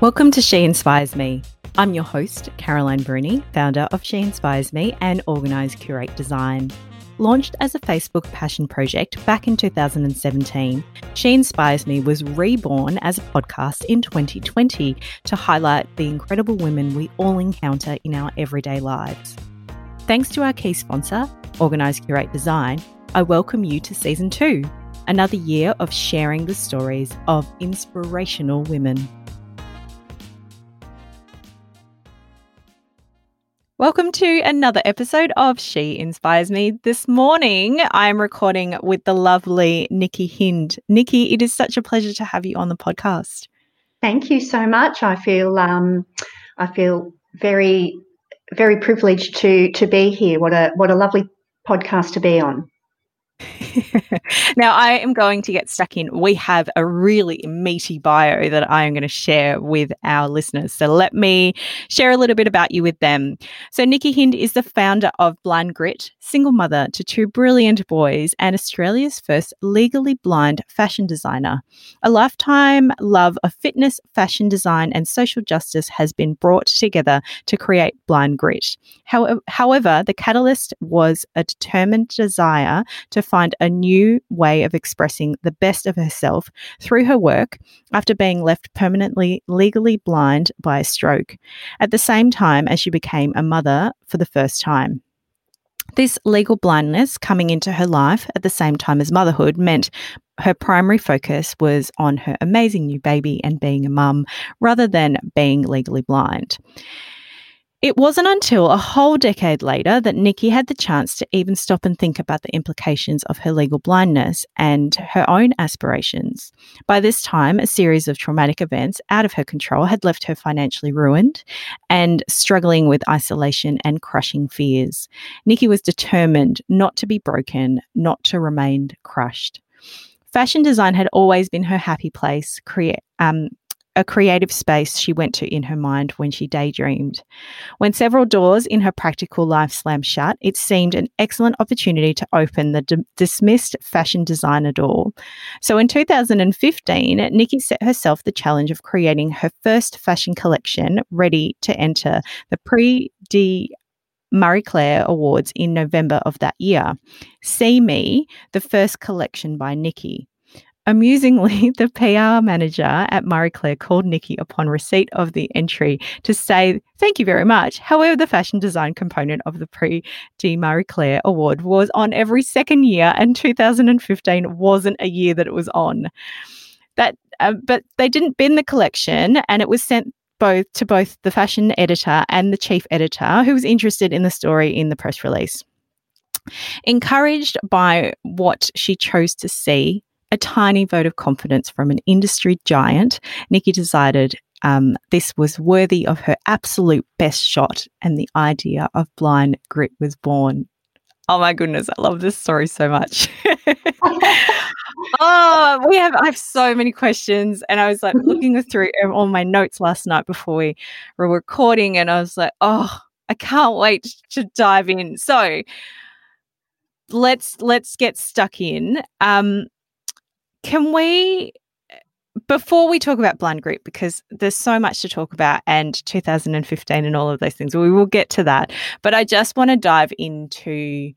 Welcome to She Inspires Me. I'm your host, Caroline Bruni, founder of She Inspires Me and Organise Curate Design. Launched as a Facebook passion project back in 2017, She Inspires Me was reborn as a podcast in 2020 to highlight the incredible women we all encounter in our everyday lives. Thanks to our key sponsor, Organise Curate Design, I welcome you to season two, another year of sharing the stories of inspirational women. Welcome to another episode of She Inspires Me. This morning, I'm recording with the lovely Nikki Hind. Nikki, it is such a pleasure to have you on the podcast. Thank you so much. I feel um, I feel very very privileged to to be here. What a what a lovely podcast to be on. now, I am going to get stuck in. We have a really meaty bio that I am going to share with our listeners. So, let me share a little bit about you with them. So, Nikki Hind is the founder of Blind Grit, single mother to two brilliant boys, and Australia's first legally blind fashion designer. A lifetime love of fitness, fashion design, and social justice has been brought together to create Blind Grit. However, the catalyst was a determined desire to find a new way of expressing the best of herself through her work after being left permanently legally blind by a stroke, at the same time as she became a mother for the first time. This legal blindness coming into her life at the same time as motherhood meant her primary focus was on her amazing new baby and being a mum rather than being legally blind. It wasn't until a whole decade later that Nikki had the chance to even stop and think about the implications of her legal blindness and her own aspirations. By this time, a series of traumatic events out of her control had left her financially ruined and struggling with isolation and crushing fears. Nikki was determined not to be broken, not to remain crushed. Fashion design had always been her happy place, create, um, a creative space she went to in her mind when she daydreamed. When several doors in her practical life slammed shut, it seemed an excellent opportunity to open the d- dismissed fashion designer door. So in 2015, Nikki set herself the challenge of creating her first fashion collection ready to enter the Prix de Marie Claire Awards in November of that year. See Me, the first collection by Nikki. Amusingly, the PR manager at Marie Claire called Nikki upon receipt of the entry to say, Thank you very much. However, the fashion design component of the Prix de Marie Claire award was on every second year, and 2015 wasn't a year that it was on. That, uh, but they didn't bin the collection, and it was sent both to both the fashion editor and the chief editor, who was interested in the story in the press release. Encouraged by what she chose to see a tiny vote of confidence from an industry giant, Nikki decided um, this was worthy of her absolute best shot, and the idea of blind grit was born. Oh my goodness, I love this story so much. oh, we have I have so many questions, and I was like looking through all my notes last night before we were recording, and I was like, oh, I can't wait to dive in. So let's let's get stuck in. Um, can we before we talk about blind Grit, because there's so much to talk about and 2015 and all of those things we will get to that but i just want to dive into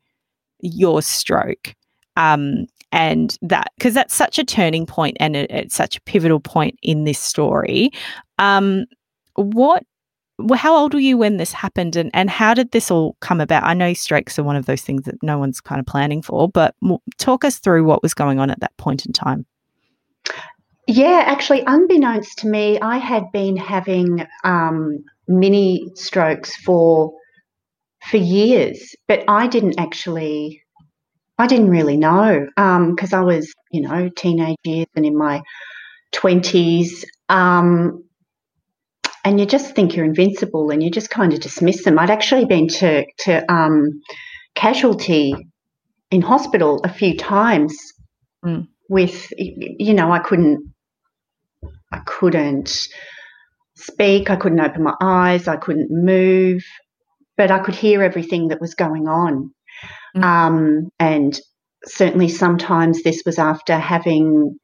your stroke um, and that because that's such a turning point and it, it's such a pivotal point in this story. Um, what how old were you when this happened and, and how did this all come about? I know strokes are one of those things that no one's kind of planning for, but talk us through what was going on at that point in time. Yeah, actually, unbeknownst to me, I had been having um, mini strokes for for years, but I didn't actually, I didn't really know because um, I was, you know, teenage years and in my twenties. Um, and you just think you're invincible and you just kind of dismiss them. I'd actually been to, to um, casualty in hospital a few times mm. with, you know, I couldn't, I couldn't speak, I couldn't open my eyes, I couldn't move, but I could hear everything that was going on. Mm. Um, and certainly sometimes this was after having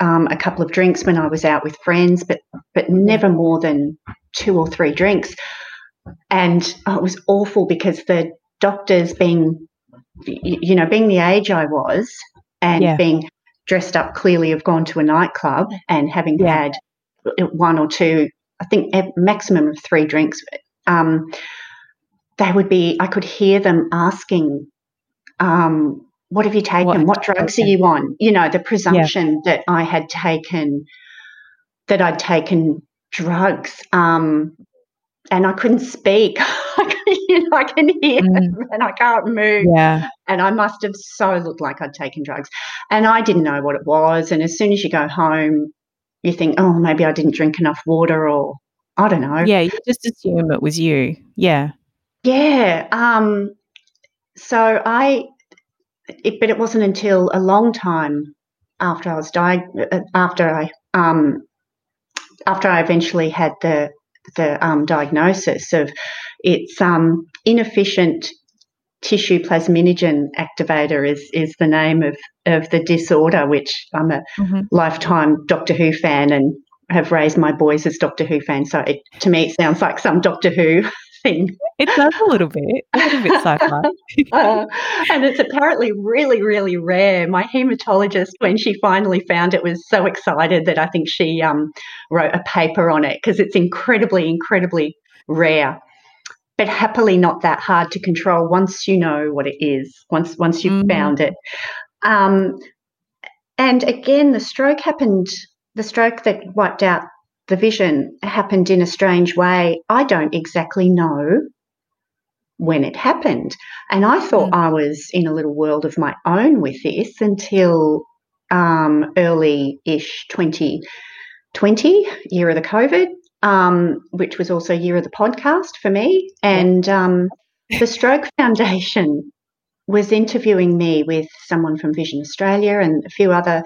um, a couple of drinks when I was out with friends, but but never more than two or three drinks. And oh, it was awful because the doctors, being you know, being the age I was, and yeah. being dressed up clearly, have gone to a nightclub and having yeah. had one or two, I think a maximum of three drinks. Um, they would be. I could hear them asking um, what have you taken? What, what drugs are you on? You know, the presumption yeah. that I had taken, that I'd taken drugs. Um, and I couldn't speak. you know, I can hear mm. and I can't move. Yeah. And I must have so looked like I'd taken drugs. And I didn't know what it was. And as soon as you go home, you think, oh, maybe I didn't drink enough water or I don't know. Yeah, you just assume it was you. Yeah. Yeah. Um, so I it, but it wasn't until a long time after I was died uh, after I um, after I eventually had the the um, diagnosis of it's um, inefficient tissue plasminogen activator is is the name of of the disorder, which I'm a mm-hmm. lifetime Doctor Who fan and have raised my boys as Doctor Who fans. So it, to me, it sounds like some Doctor Who thing. It does a little bit, a little bit sci-fi. uh, and it's apparently really, really rare. My hematologist, when she finally found it, was so excited that I think she um, wrote a paper on it because it's incredibly, incredibly rare. But happily, not that hard to control once you know what it is. Once once you've mm. found it. Um, and again, the stroke happened. The stroke that wiped out the vision happened in a strange way. I don't exactly know when it happened. And I thought mm. I was in a little world of my own with this until um, early ish 2020, year of the COVID, um, which was also year of the podcast for me. And um, the Stroke Foundation was interviewing me with someone from Vision Australia and a few other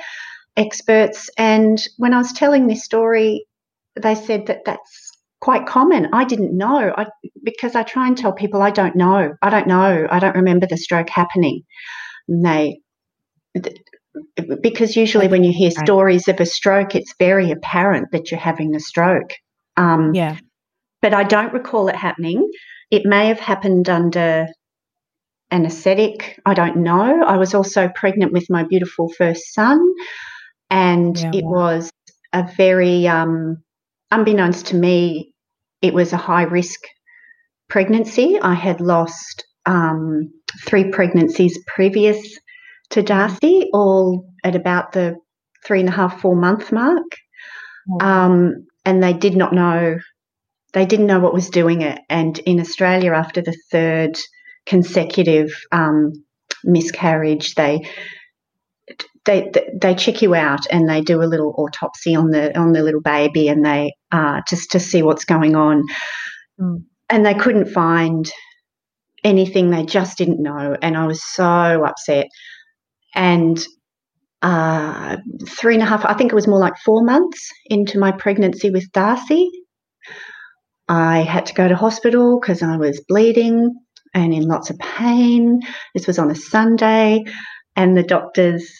experts. And when I was telling this story, they said that that's quite common. I didn't know I, because I try and tell people I don't know. I don't know. I don't remember the stroke happening. And they, because usually when you hear stories of a stroke, it's very apparent that you're having a stroke. Um, yeah. But I don't recall it happening. It may have happened under anesthetic. I don't know. I was also pregnant with my beautiful first son, and yeah, it was a very um, unbeknownst to me, it was a high risk pregnancy. I had lost um, three pregnancies previous to Darcy, all at about the three and a half, four month mark. Mm. Um, and they did not know, they didn't know what was doing it. And in Australia, after the third consecutive um, miscarriage, they they they check you out and they do a little autopsy on the on the little baby and they uh, just to see what's going on. Mm. And they couldn't find anything. They just didn't know, and I was so upset. And uh, three and a half, I think it was more like four months into my pregnancy with Darcy, I had to go to hospital because I was bleeding and in lots of pain. This was on a Sunday, and the doctors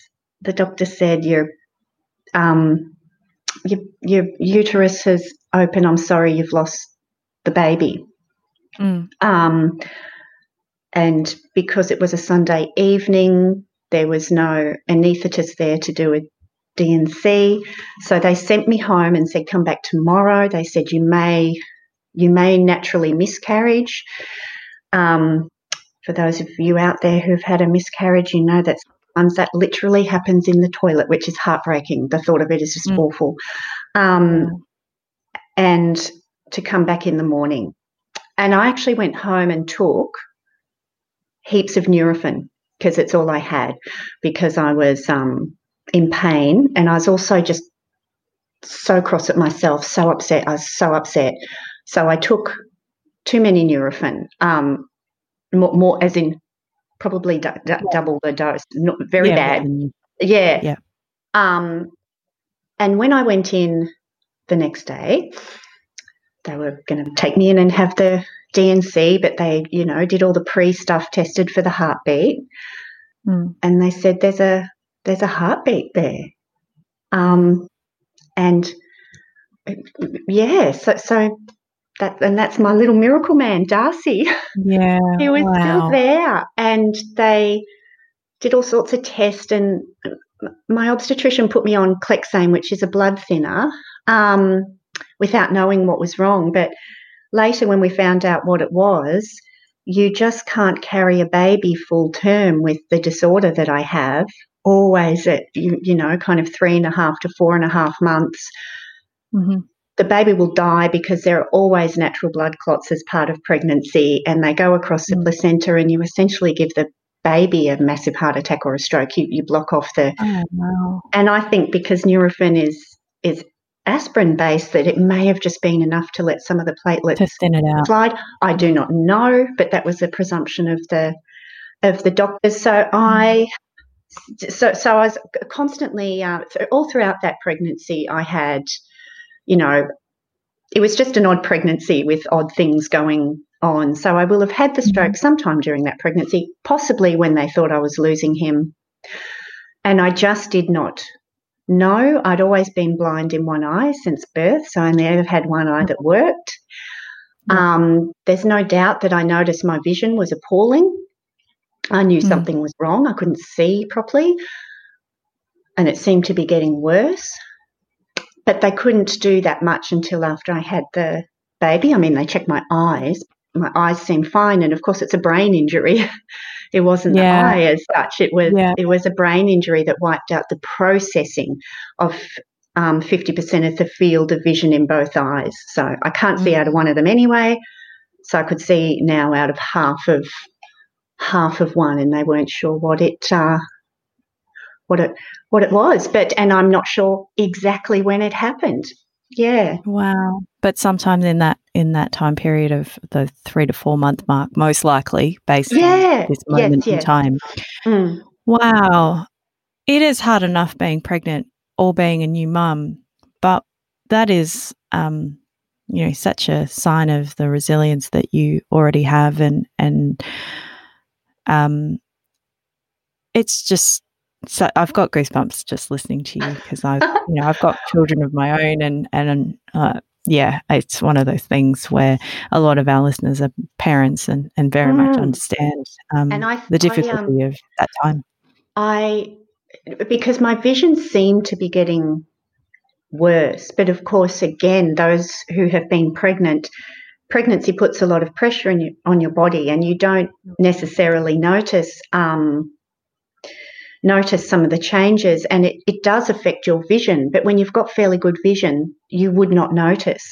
the doctor said your um, your, your uterus has opened. I'm sorry, you've lost the baby. Mm. Um, and because it was a Sunday evening, there was no anaesthetist there to do a D&C. So they sent me home and said, "Come back tomorrow." They said you may you may naturally miscarriage. Um, for those of you out there who've had a miscarriage, you know that's times that literally happens in the toilet, which is heartbreaking. The thought of it is just mm. awful. Um, and to come back in the morning. And I actually went home and took heaps of Nurofen because it's all I had because I was um, in pain and I was also just so cross at myself, so upset. I was so upset. So I took too many Nurofen, um, more, more as in probably d- d- double the dose. Not very yeah, bad. Yeah. Yeah. Um, and when I went in the next day, they were going to take me in and have the D&C, but they, you know, did all the pre stuff, tested for the heartbeat, mm. and they said there's a there's a heartbeat there. Um, and yeah, so so that and that's my little miracle man, Darcy. Yeah, he was wow. still there, and they did all sorts of tests. And my obstetrician put me on Clexane, which is a blood thinner, um, without knowing what was wrong. But later, when we found out what it was, you just can't carry a baby full term with the disorder that I have. Always at you, you know, kind of three and a half to four and a half months. Mm-hmm. The baby will die because there are always natural blood clots as part of pregnancy, and they go across the Mm. placenta, and you essentially give the baby a massive heart attack or a stroke. You, you block off the Oh wow. and I think because Nurofen is is aspirin based, that it may have just been enough to let some of the platelets To thin it out. slide. I do not know, but that was the presumption of the of the doctors. So I so so I was constantly uh, all throughout that pregnancy. I had, you know, it was just an odd pregnancy with odd things going on. So I will have had the stroke sometime during that pregnancy, possibly when they thought I was losing him, and I just did not know. I'd always been blind in one eye since birth, so I only ever had one eye that worked. Um, there's no doubt that I noticed my vision was appalling. I knew Mm. something was wrong. I couldn't see properly, and it seemed to be getting worse. But they couldn't do that much until after I had the baby. I mean, they checked my eyes. My eyes seemed fine, and of course, it's a brain injury. it wasn't Yeah. the eye as such. It was Yeah. it was a brain injury that wiped out the processing of um, 50% of the field of vision in both eyes. So I can't see Mm. out of one of them anyway. So I could see now out of half of half of one, and they weren't sure what it uh, what it what it was. But and I'm not sure exactly when it happened. Yeah, Wow. But sometimes in that in that time period of the three to four month mark, most likely, based yeah, on this yes, moment in time. Mm. Wow. It is hard enough being pregnant or being a new mum, but that is um, you know, such a sign of the resilience that you already have and and um it's just so I've got goosebumps just listening to you because I've you know I've got children of my own and and uh, yeah it's one of those things where a lot of our listeners are parents and and very much Mm. understand um, And I, the I, difficulty um, of that time. I, because my vision seemed to be getting worse. But of course, again, those who have been pregnant, pregnancy puts a lot of pressure in you, on your body, and you don't necessarily notice um, notice some of the changes, and it, it does affect your vision. But when you've got fairly good vision, you would not notice.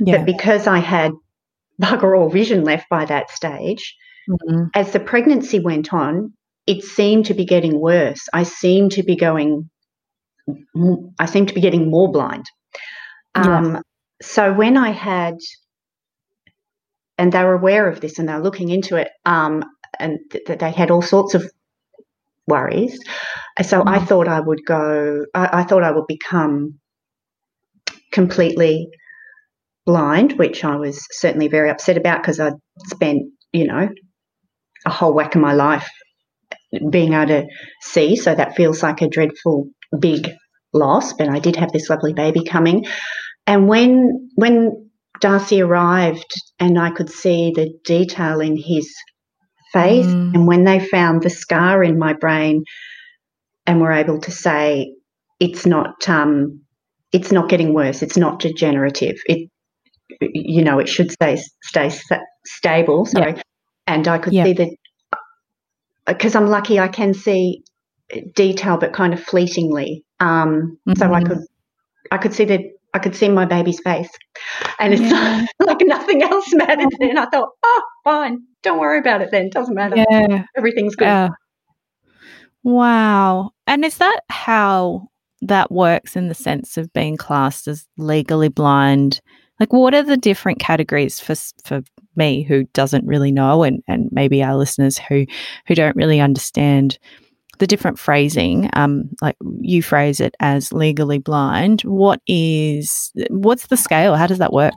Yeah. But because I had bugger all vision left by that stage, Mhm. as the pregnancy went on, it seemed to be getting worse. I seemed to be going, I seemed to be getting more blind. Yeah. Um, so when I had, and they were aware of this and they were looking into it, um, and th- th- they had all sorts of worries. So I Mm. thought I would go, I, I thought I would become completely blind, which I was certainly very upset about because I'd spent, you know, a whole whack of my life being able to see. So that feels like a dreadful big loss. But I did have this lovely baby coming. And when when Darcy arrived and I could see the detail in his face, Mm. and when they found the scar in my brain and were able to say it's not um, it's not getting worse, it's not degenerative. It you know it should stay stay sta- stable. Sorry, and I could Yeah. see that because I'm lucky, I can see detail, but kind of fleetingly. Um, So I Mhm. could I could see that I could see my baby's face, and it's Yeah. like nothing else mattered. And I thought, oh, fine, don't worry about it. Then doesn't matter. Yeah. Everything's good. Yeah. Wow. And is that how that works in the sense of being classed as legally blind? Like, what are the different categories for for me who doesn't really know, and and maybe our listeners who who don't really understand the different phrasing? Um, like you phrase it as legally blind. What is what's the scale? How does that work?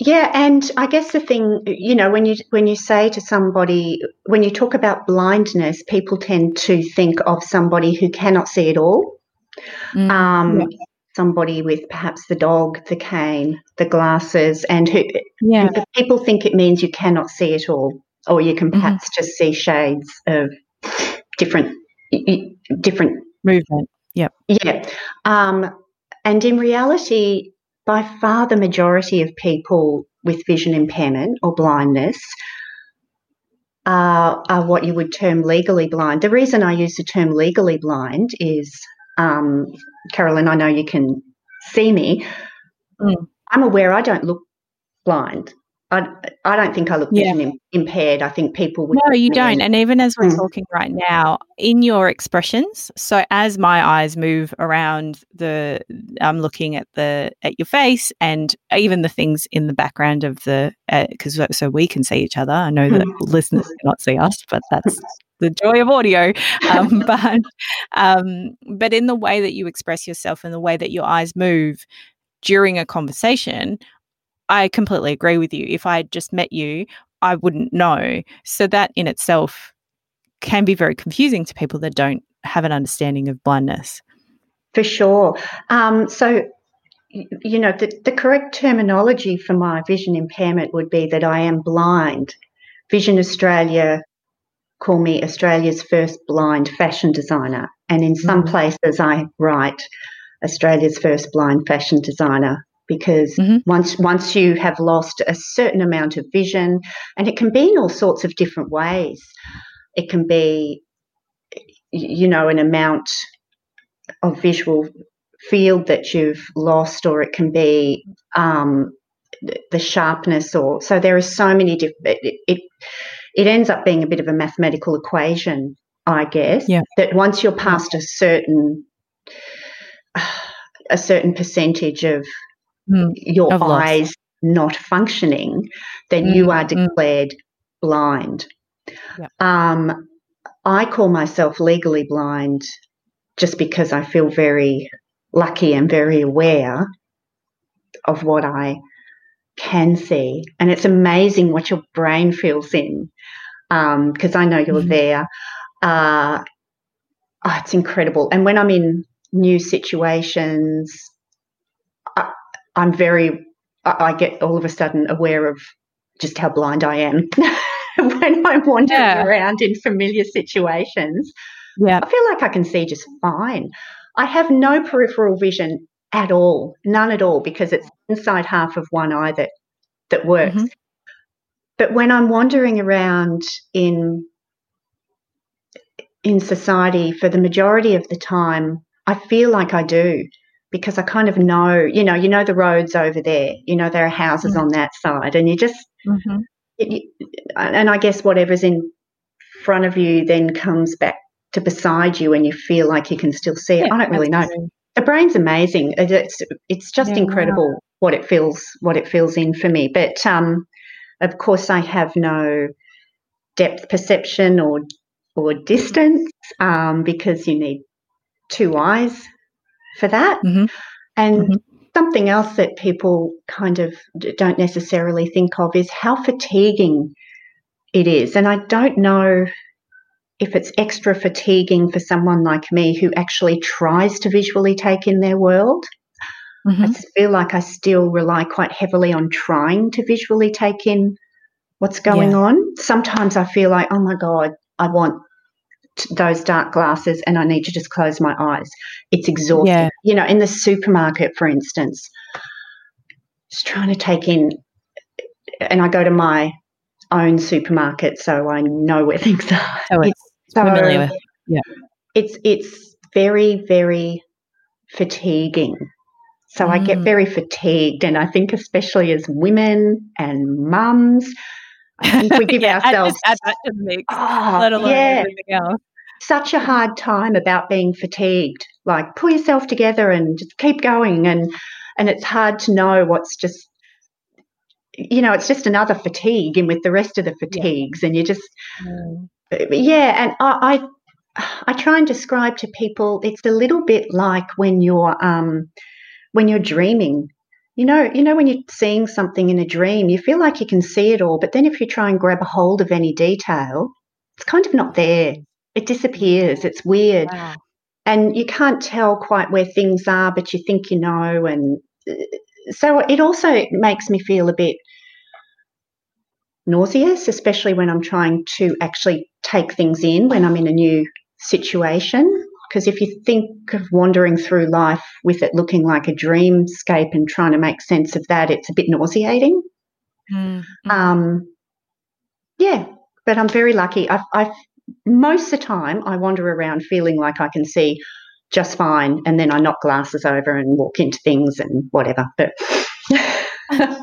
Yeah, and I guess the thing, you know, when you when you say to somebody, when you talk about blindness, people tend to think of somebody who cannot see at all. Mm, um, yeah. Somebody with perhaps the dog, the cane, the glasses, and who yeah. people think it means you cannot see at all, or you can mm-hmm. perhaps mm-hmm. just see shades of different different movement. Yep. Yeah. Um, and in reality, by far the majority of people with vision impairment or blindness are, are what you would term legally blind. The reason I use the term legally blind is, um, Carolyn, I know you can see me. Mm. I'm aware I don't look blind. I, I don't think I look yeah. vision impaired. I think people would. No, you don't. And even as we're mm. talking right now, in your expressions, so as my eyes move around the, I'm looking at the at your face and even the things in the background of the because uh, so we can see each other. I know that mm. listeners cannot see us, but that's the joy of audio. Um, but um, but in the way that you express yourself and the way that your eyes move during a conversation, I completely agree with you. If I had just met you, I wouldn't know. So that in itself can be very confusing to people that don't have an understanding of blindness. For sure. Um, so, you know, the, the correct terminology for my vision impairment would be that I am blind. Vision Australia call me Australia's first blind fashion designer. And in some mm. places, I write Australia's first blind fashion designer because mm-hmm. once once you have lost a certain amount of vision and it can be in all sorts of different ways it can be you know an amount of visual field that you've lost or it can be um, the sharpness or so there are so many different it, it, it ends up being a bit of a mathematical equation i guess yeah. that once you're past a certain a certain percentage of mm, your eyes lost. not functioning, then mm, you are mm. declared blind. Um, I call myself legally blind just because I feel very lucky and very aware of what I can see. And it's amazing what your brain feels in because um, I know you're mm there. Uh, oh, it's incredible. And when I'm in new situations, I'm very, I, get all of a sudden aware of just how blind I am when I'm wandering yeah. around in familiar situations. Yeah. I feel like I can see just fine. I have no peripheral vision at all, none at all, because it's inside half of one eye that that works. Mm-hmm. But when I'm wandering around in in society for the majority of the time, I feel like I do because I kind of know, you know, you know the roads over there, you know there are houses mm-hmm. on that side, and you just, mm-hmm. it, and I guess whatever's in front of you then comes back to beside you, and you feel like you can still see it. Yeah, I don't really know. The brain's amazing. It's it's just yeah, incredible wow. what it feels what it feels in for me. But um, of course, I have no depth perception or or distance um, because you need two eyes for that. Mm-hmm. And mm-hmm. something else that people kind of don't necessarily think of is how fatiguing it is. And I don't know if it's extra fatiguing for someone like me who actually tries to visually take in their world. Mm-hmm. I feel like I still rely quite heavily on trying to visually take in what's going yeah. on. Sometimes I feel like, oh my God, I want those dark glasses and I need to just close my eyes. It's exhausting. Yeah. You know, in the supermarket, for instance, just trying to take in, and I go to my own supermarket, so I know where things are. Oh, it's, it's so, familiar. Yeah. It's it's very very fatiguing. So mm. I get mm. very fatigued, and I think especially as women and mums, I think we give yeah, ourselves add, add that to the mix, oh, let alone yeah. everything else. Such a hard time about being fatigued. Like pull yourself together and just keep going, and and it's hard to know what's just you know it's just another fatigue in with the rest of the fatigues, yeah. and you just mm. yeah. And I, I I try and describe to people it's a little bit like when you're um when you're dreaming you know, you know when you're seeing something in a dream, you feel like you can see it all, but then if you try and grab a hold of any detail, it's kind of not there. It disappears. It's weird. Wow. and you can't tell quite where things are, but you think you know. And uh, so it also makes me feel a bit nauseous, especially when I'm trying to actually take things in when I'm in a new situation. Because if you think of wandering through life with it looking like a dreamscape and trying to make sense of that, it's a bit nauseating. Mm-hmm. Um, yeah, but I'm very lucky. I've, I've most of the time I wander around feeling like I can see just fine, and then I knock glasses over and walk into things and whatever. But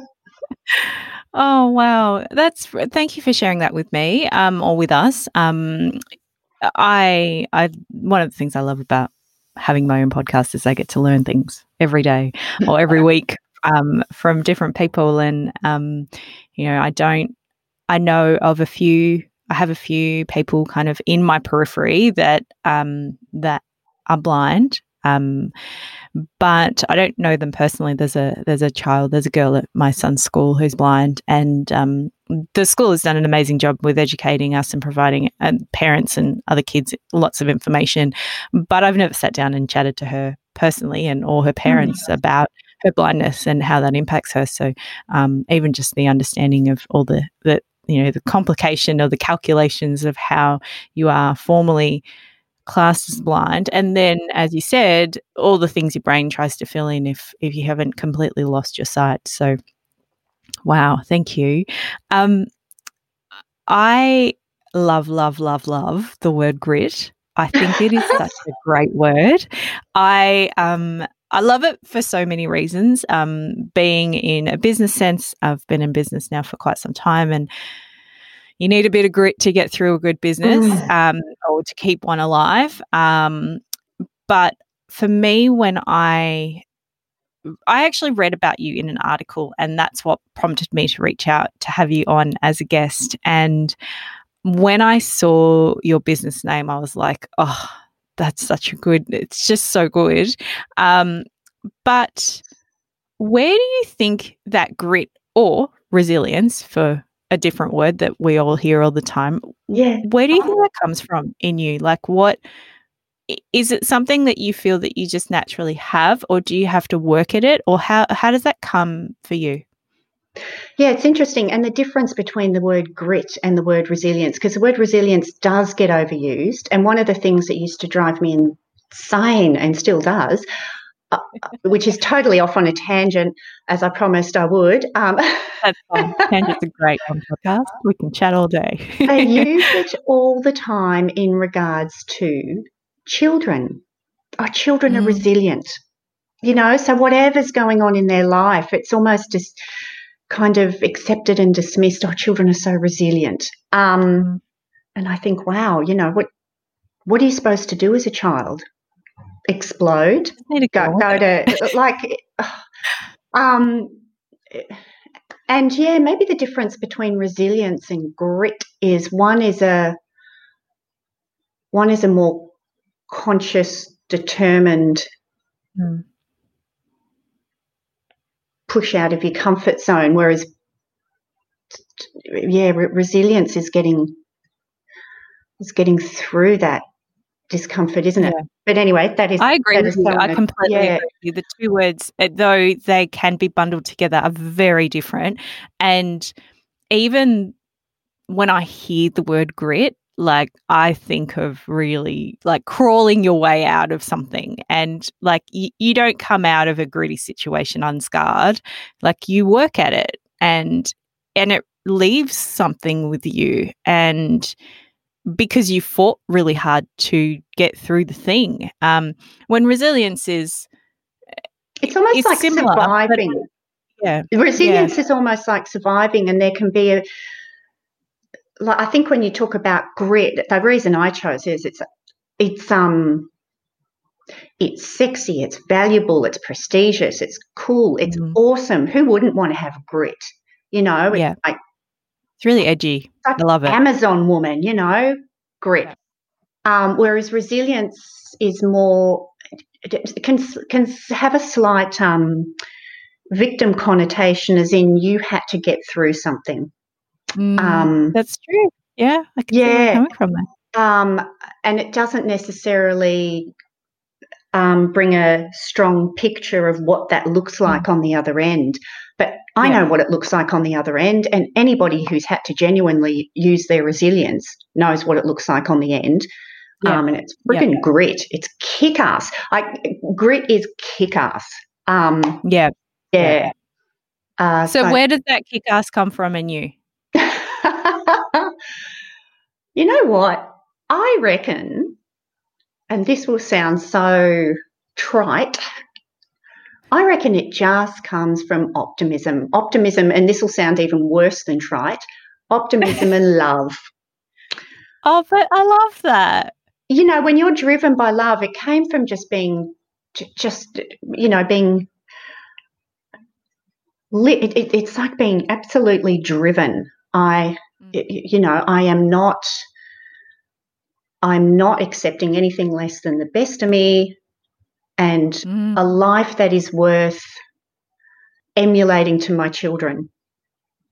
oh wow, that's thank you for sharing that with me um, or with us. Um, I I one of the things I love about having my own podcast is I get to learn things every day or every week um, from different people, and um, you know I don't I know of a few I have a few people kind of in my periphery that um, that are blind. Um, but I don't know them personally. There's a there's a child, there's a girl at my son's school who's blind, and um, the school has done an amazing job with educating us and providing uh, parents and other kids lots of information. But I've never sat down and chatted to her personally and or her parents mm-hmm. about her blindness and how that impacts her. So um, even just the understanding of all the, the you know the complication or the calculations of how you are formally classed as blind and then as you said all the things your brain tries to fill in if if you haven't completely lost your sight so wow thank you. Um i love love love love the word grit. I think it is such a great word. I um I love it for so many reasons. Um, being in a business sense, I've been in business now for quite some time, and you need a bit of grit to get through a good business mm. um, or to keep one alive. Um, but for me, when I I actually read about you in an article, and that's what prompted me to reach out to have you on as a guest. And when I saw your business name, I was like, oh, that's such a good, it's just so good. Um, but where do you think that grit or resilience, for a different word that we all hear all the time, yeah. where do you think oh. that comes from in you? Like, what is it something that you feel that you just naturally have, or do you have to work at it, or how how does that come for you? Yeah, it's interesting. And the difference between the word grit and the word resilience, because the word resilience does get overused. And one of the things that used to drive me insane and still does, uh, which is totally off on a tangent, as I promised I would. Um, That's fine. Tangents are great on podcast. We can chat all day. I use it all the time in regards to children. Our children mm. are resilient. You know, so whatever's going on in their life, it's almost just kind of accepted and dismissed. Oh, children are so resilient. Um, mm. and I think, wow, you know what? What are you supposed to do as a child? Explode? Need Go, go, go to like, um, and yeah, maybe the difference between resilience and grit is one is a one is a more conscious, determined. Mm push out of your comfort zone. Whereas, yeah, re- resilience is getting is getting through that discomfort, isn't it? Yeah. But anyway, that is. I agree with you. I completely yeah. agree with you. The two words, eh, though they can be bundled together, are very different. And even when I hear the word grit, like I think of really like crawling your way out of something. And like y- you don't come out of a gritty situation unscarred. Like you work at it and and it leaves something with you. And because you fought really hard to get through the thing. Um, when resilience is it's almost it's like similar, surviving. yeah. Resilience yeah. is almost like surviving and there can be a like I think when you talk about grit, the reason I chose is it's it's um it's sexy, it's valuable, it's prestigious, it's cool, it's mm. awesome. Who wouldn't want to have grit? You know, yeah. like it's really edgy. Like I love it. Amazon woman, you know, grit. Um, whereas resilience is more can can have a slight um, victim connotation, as in you had to get through something. Mm, um, that's true. Yeah, I can yeah, coming from there. Um, and it doesn't necessarily um, bring a strong picture of what that looks Mm. like on the other end. But I Yeah. know what it looks like on the other end, and anybody who's had to genuinely use their resilience knows what it looks like on the end. Yeah. Um, and it's Yeah. grit. It's kick ass. Like grit is kick ass. Um, Yeah. yeah. Uh, So, where does that kick ass come from in you? you know what? I reckon, and this will sound so trite, I reckon it just comes from optimism. Optimism, and this will sound even worse than trite optimism and love. Oh, but I love that. You know, when you're driven by love, it came from just being, just, you know, being lit. It, it, it's like being absolutely driven. I, Mm. you know, I am not. I'm not accepting anything less than the best of me and Mm. a life that is worth emulating to my children.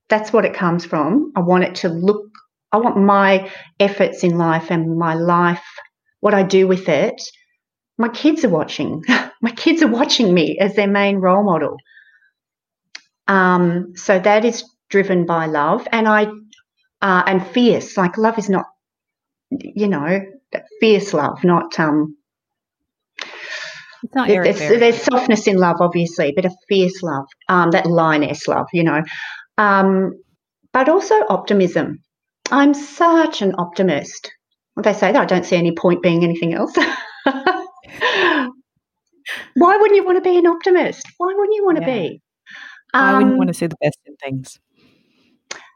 That's what it comes from. I want it to look, I want my efforts in life and my life, what I do with it. My kids are watching. my kids are watching me as their main role model. Um, so that is driven by love, and I uh, and fierce. Like love is not, you know, fierce love, not um, It's not Eric there's, there's softness in love, obviously, but a fierce love, um, that lioness love, you know, um, but also optimism. I'm such an optimist. They say that I don't see any point being anything else. Why wouldn't you want to be an optimist? Why wouldn't you want to Yeah. be? I wouldn't Um, want to see the best in things.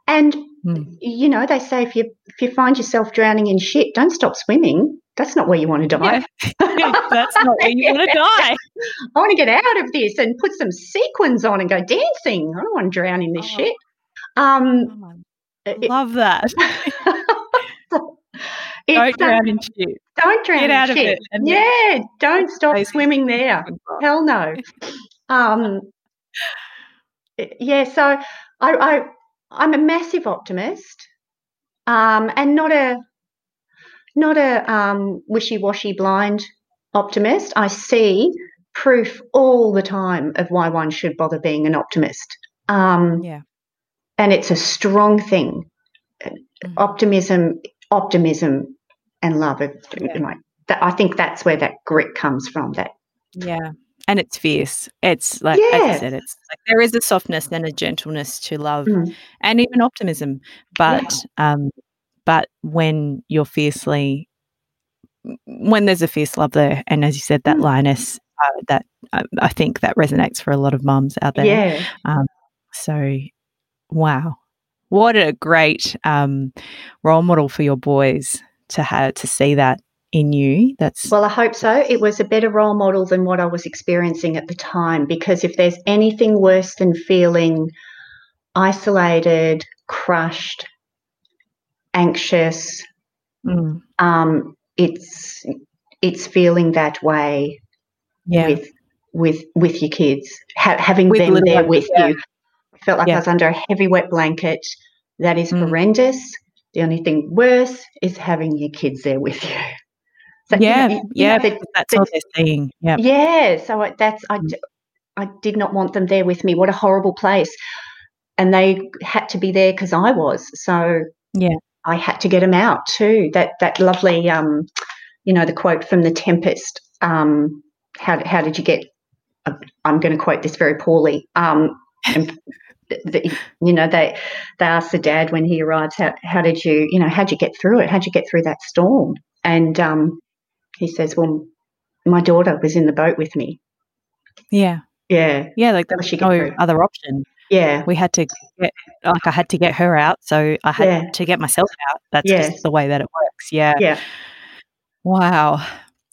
and Mm. you know, they say if you if you find yourself drowning in shit, don't stop swimming. That's not where you want to die. Yeah. That's not where you want to die. I want to get out of this and put some sequins on and go dancing. I don't want to drown in this Oh. shit. Um, Oh Love that. it's, Don't uh, drown in shit. don't drown Get in out of shit. it yeah, don't stop swimming there. Hell no. Um, yeah, so I, I I'm a massive optimist, um, and not a not a um, wishy-washy blind optimist. I see proof all the time of why one should bother being an optimist. Um, Yeah. and it's a strong thing. Mhm. Optimism, optimism, and love. Are, Yeah. like, that, I think that's where that grit comes from. That Yeah. And it's fierce. It's like, as Yeah. you said, it's like there is a softness and a gentleness to love Mm. and even optimism. But, um, but when you're fiercely, when there's a fierce love there, and as you said, that Mm. lioness, uh, that uh, I think that resonates for a lot of mums out there. yeah, So, wow, what a great um, role model for your boys to have to see that in you. That's Well, I hope so. It was a better role model than what I was experiencing at the time because if there's anything worse than feeling isolated, crushed, anxious, Mm, um, it's it's feeling that way yeah, with with with your kids, ha- having With them there ones, with yeah. you. I felt like Yeah. I was under a heavy wet blanket. That is Mm. horrendous. The only thing worse is having your kids there with you. So, you know, yeah, you- you yeah. know, the- that's all they're seeing. Yeah, Yeah, so I, that's I, Mm. I did not want them there with me. What a horrible place, and they had to be there because I was. So Yeah. I had to get them out too. That that lovely, um, you know, the quote from the Tempest. Um, how how did you get? I'm going to quote this very poorly. Um, and the, you know they they asked the dad when he arrives how how did you you know how'd you get through it how'd you get through that storm and um, he says well my daughter was in the boat with me yeah, yeah yeah. Like there was does she get no through? other option. Yeah We had to get like I had to get her out, so I had Yeah. to get myself out. That's Yes. just the way that it works. Yeah. yeah Wow.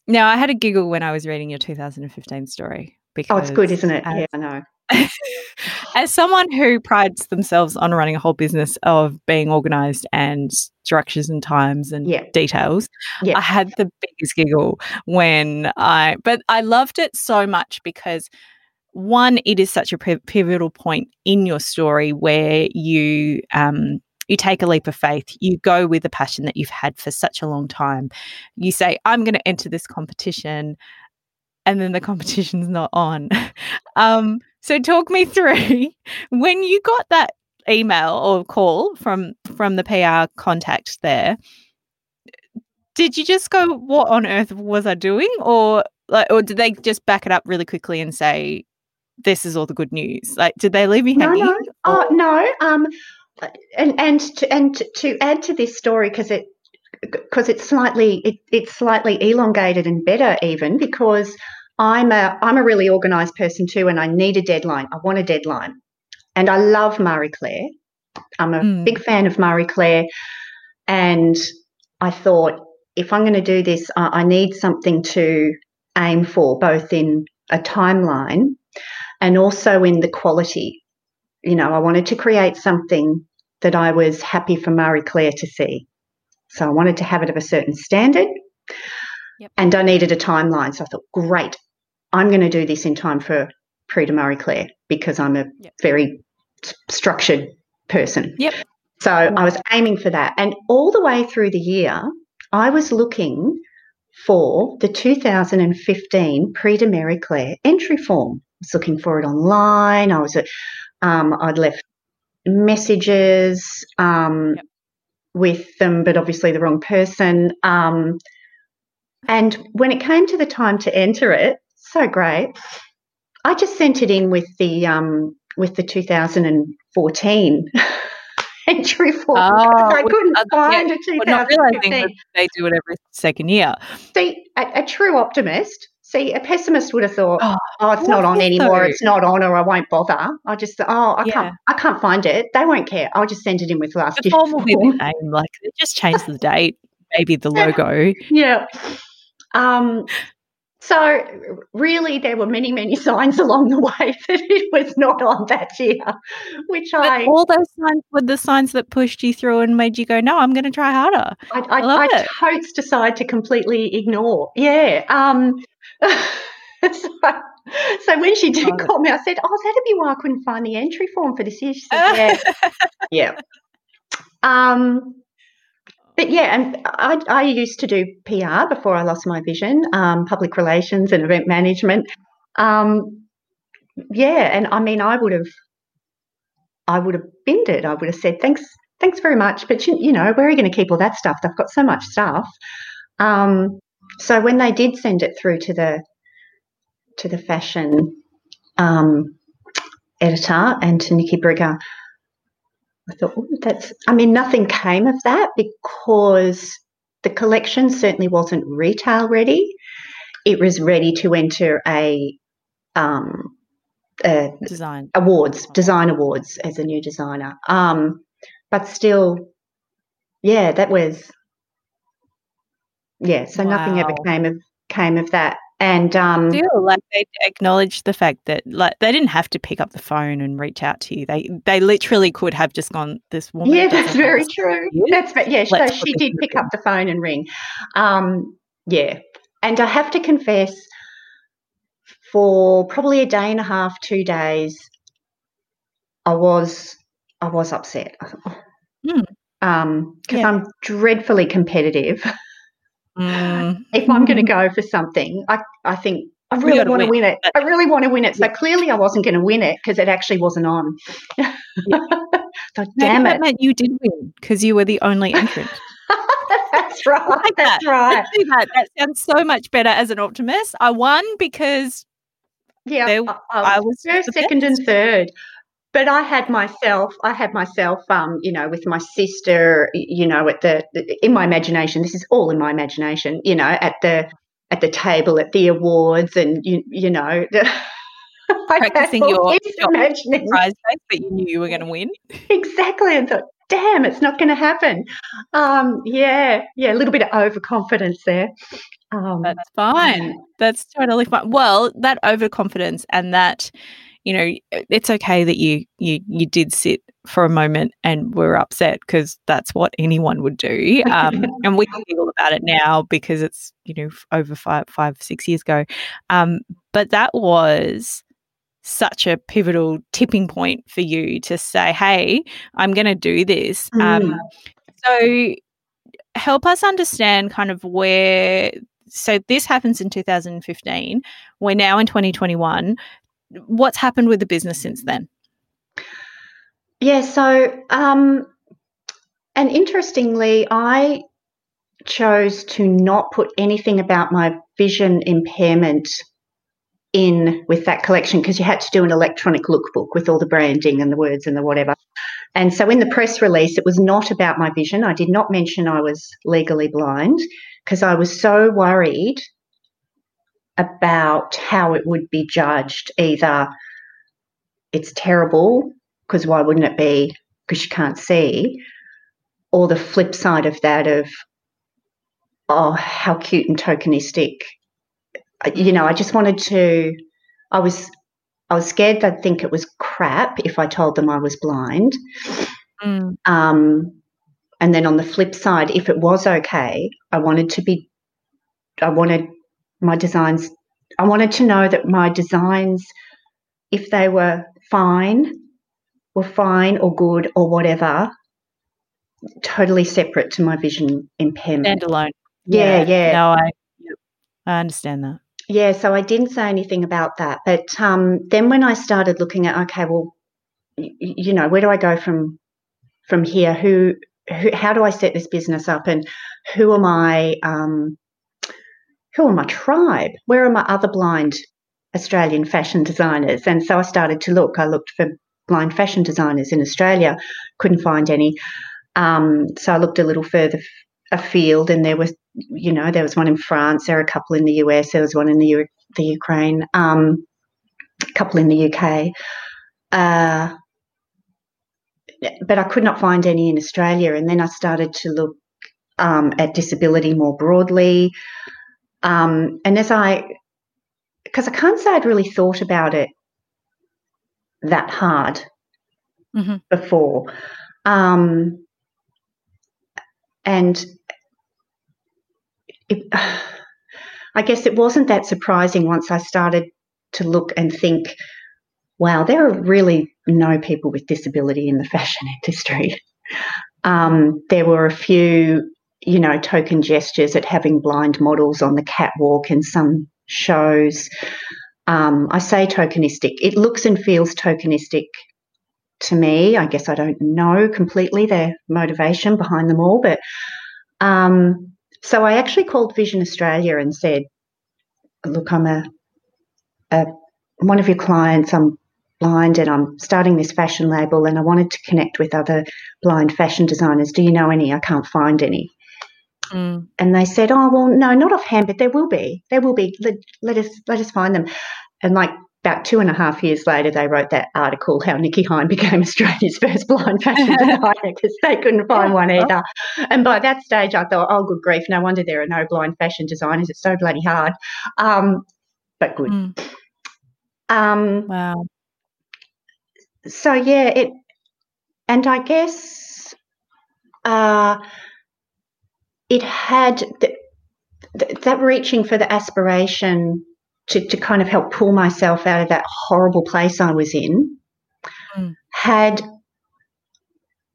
Now I had a giggle when I was reading your 2015 story because oh it's good isn't it as- yeah i know As someone who prides themselves on running a whole business of being organized and structures and times and Yeah. details, Yeah. I had the biggest giggle when I, but I loved it so much because one, it is such a pivotal point in your story where you, um, you take a leap of faith, you go with the passion that you've had for such a long time. You say, I'm going to enter this competition and then the competition's not on. um, so talk me through when you got that email or call from from the PR contact there. Did you just go, "What on earth was I doing?" or like, or did they just back it up really quickly and say, "This is all the good news"? Like, did they leave No, hanging? no. Oh, or- no. Um, and and to, and to- to add to this story because it because it's slightly it, it's slightly elongated and better even because I'm a I'm a really organised person too, and I need a deadline. I want a deadline, and I love Marie Claire. I'm a Mm. big fan of Marie Claire, and I thought if I'm going to do this, I, I need something to aim for, both in a timeline and also in the quality. You know, I wanted to create something that I was happy for Marie Claire to see. So I wanted to have it of a certain standard. Yep. And I needed a timeline. So I thought, great, I'm going to do this in time for Prix de Marie Claire because I'm a Yep. very structured person. Yep. So I was aiming for that. And all the way through the year, I was looking for the 2015 Prix de Marie Claire entry form. Was looking for it online. I was, at- um, I'd left messages um, Yep. with them, but obviously the wrong person. Um, and when it came to the time to enter it, so great. I just sent it in with the um, with the 2014 entry form because I couldn't yeah, find a but not realizing 2015. they do it every second year. See, a, a true optimist. See, a pessimist would have thought, Oh, "Oh, it's not on anymore. though? It's not on, or I won't bother." I just, oh, I Yeah. can't, I can't find it. They won't care. I'll just send it in with last The form will be the same. Like just change the date, maybe the logo. yeah. Um, so really, there were many, many signs along the way that it was not on that year, which But I, all those signs were the signs that pushed you through and made you go, "No, I'm going to try harder." I, I, love I it. totes decide to completely ignore. Yeah. Um, so, so when she did call me, I said, "Oh, that'd be why I couldn't find the entry form for this year." She said, "Yeah, yeah." Um, but yeah, and I, I used to do PR before I lost my vision, um, public relations and event management. Um, yeah, and I mean, I would have, I would have binned it. I would have said, "Thanks, thanks very much," but you, you know, where are you going to keep all that stuff? They've got so much stuff. Um, so when they did send it through to the to the fashion um, editor and to Nicky Briger, I thought, oh, that's, I mean, nothing came of that because the collection certainly wasn't retail ready. It was ready to enter a, um, a Design. awards, design awards as a new designer. Um, but still, yeah, that was, yeah. So nothing ever came of came of that. And um, Still, like they acknowledged the fact that like they didn't have to pick up the phone and reach out to you. They they literally could have just gone, "This woman." yeah, that's very true. That's yeah. So Let's put she did pick up the phone and ring. Um, yeah, and I have to confess, for probably a day and a half, two days, I was I was upset. Oh. Hmm. Um, because Yeah. I'm dreadfully competitive. Mm. if I'm going to go for something, I I think I really want to win. win it. I really want to win it. So clearly, I wasn't going to win it because it actually wasn't on. so Maybe damn that it. meant you did win because you were the only entrant. That's right. like That's that. right. Let's do that. That sounds so much better as an optimist. I won because Yeah, There- I, I I was was first, second, and third. But I had myself, I had myself, um, you know, with my sister, you know, at the in my imagination. This is all in my imagination, you know, at the at the table at the awards, and you you know, Practicing your- your imagining prize face, but you knew you were going to win. exactly, and thought, damn, it's not going to happen. Um, yeah, yeah, a little bit of overconfidence there. Um, That's fine. That's totally fine. Well, that overconfidence and that, you know, it's okay that you you you did sit for a moment and were upset because that's what anyone would do. Um, and we giggle about it now because it's you know over five five six years ago. Um, but that was such a pivotal tipping point for you to say, "Hey, I'm going to do this." Um, Mm. so help us understand kind of where so this happens in 2015. We're now in 2021. What's happened with the business since then? Yeah, so um, and interestingly, I chose to not put anything about my vision impairment in with that collection because you had to do an electronic lookbook with all the branding and the words and the whatever. And so in the press release, it was not about my vision. I did not mention I was legally blind because I was so worried about how it would be judged. Either it's terrible because why wouldn't it be because you can't see, or the flip side of that of oh how cute and tokenistic you know, I just wanted to. I was I was scared they'd think it was crap if I told them I was blind. Mm. Um, and then on the flip side, if it was okay, I wanted to be. I wanted my designs. I wanted to know that my designs, if they were fine, were fine or good or whatever, totally separate to my vision impairment. Standalone. Yeah, yeah. yeah. No, I, I understand that. Yeah, so I didn't say anything about that. But um, then when I started looking at, okay, well, y- you know, where do I go from from here? Who, who how do I set this business up, and who am I? um, who are my tribe? Where are my other blind Australian fashion designers? And so I started to look. I looked for blind fashion designers in Australia, couldn't find any. Um, so I looked a little further afield, and there was you know, there was one in France, there were a couple in the US, there was one in the, U- the Ukraine, um, a couple in the UK. Uh, but I could not find any in Australia. And then I started to look um, at disability more broadly. Um, and as I, because I can't say I'd really thought about it that hard mm-hmm. before. Um, and it, I guess it wasn't that surprising once I started to look and think, wow, there are really no people with disability in the fashion industry. Um, there were a few, you know, token gestures at having blind models on the catwalk in some shows. Um, I say tokenistic. It looks and feels tokenistic to me. I guess I don't know completely their motivation behind them all, but um, so I actually called Vision Australia and said, "Look, I'm a, a one of your clients. I'm blind and I'm starting this fashion label, and I wanted to connect with other blind fashion designers. Do you know any? I can't find any." Mm. And they said, "Oh well, no, not offhand, but there will be. There will be. Let, let us let us find them." And like about two and a half years later, they wrote that article how Nikki Hind became Australia's first blind fashion designer because they couldn't find one either. And by that stage, I thought, oh, good grief, no wonder there are no blind fashion designers. It's so bloody hard. Um, but good. Mm. Um, wow. So, yeah, it, and I guess uh, it had the, that reaching for the aspiration to, to kind of help pull myself out of that horrible place I was in mm. had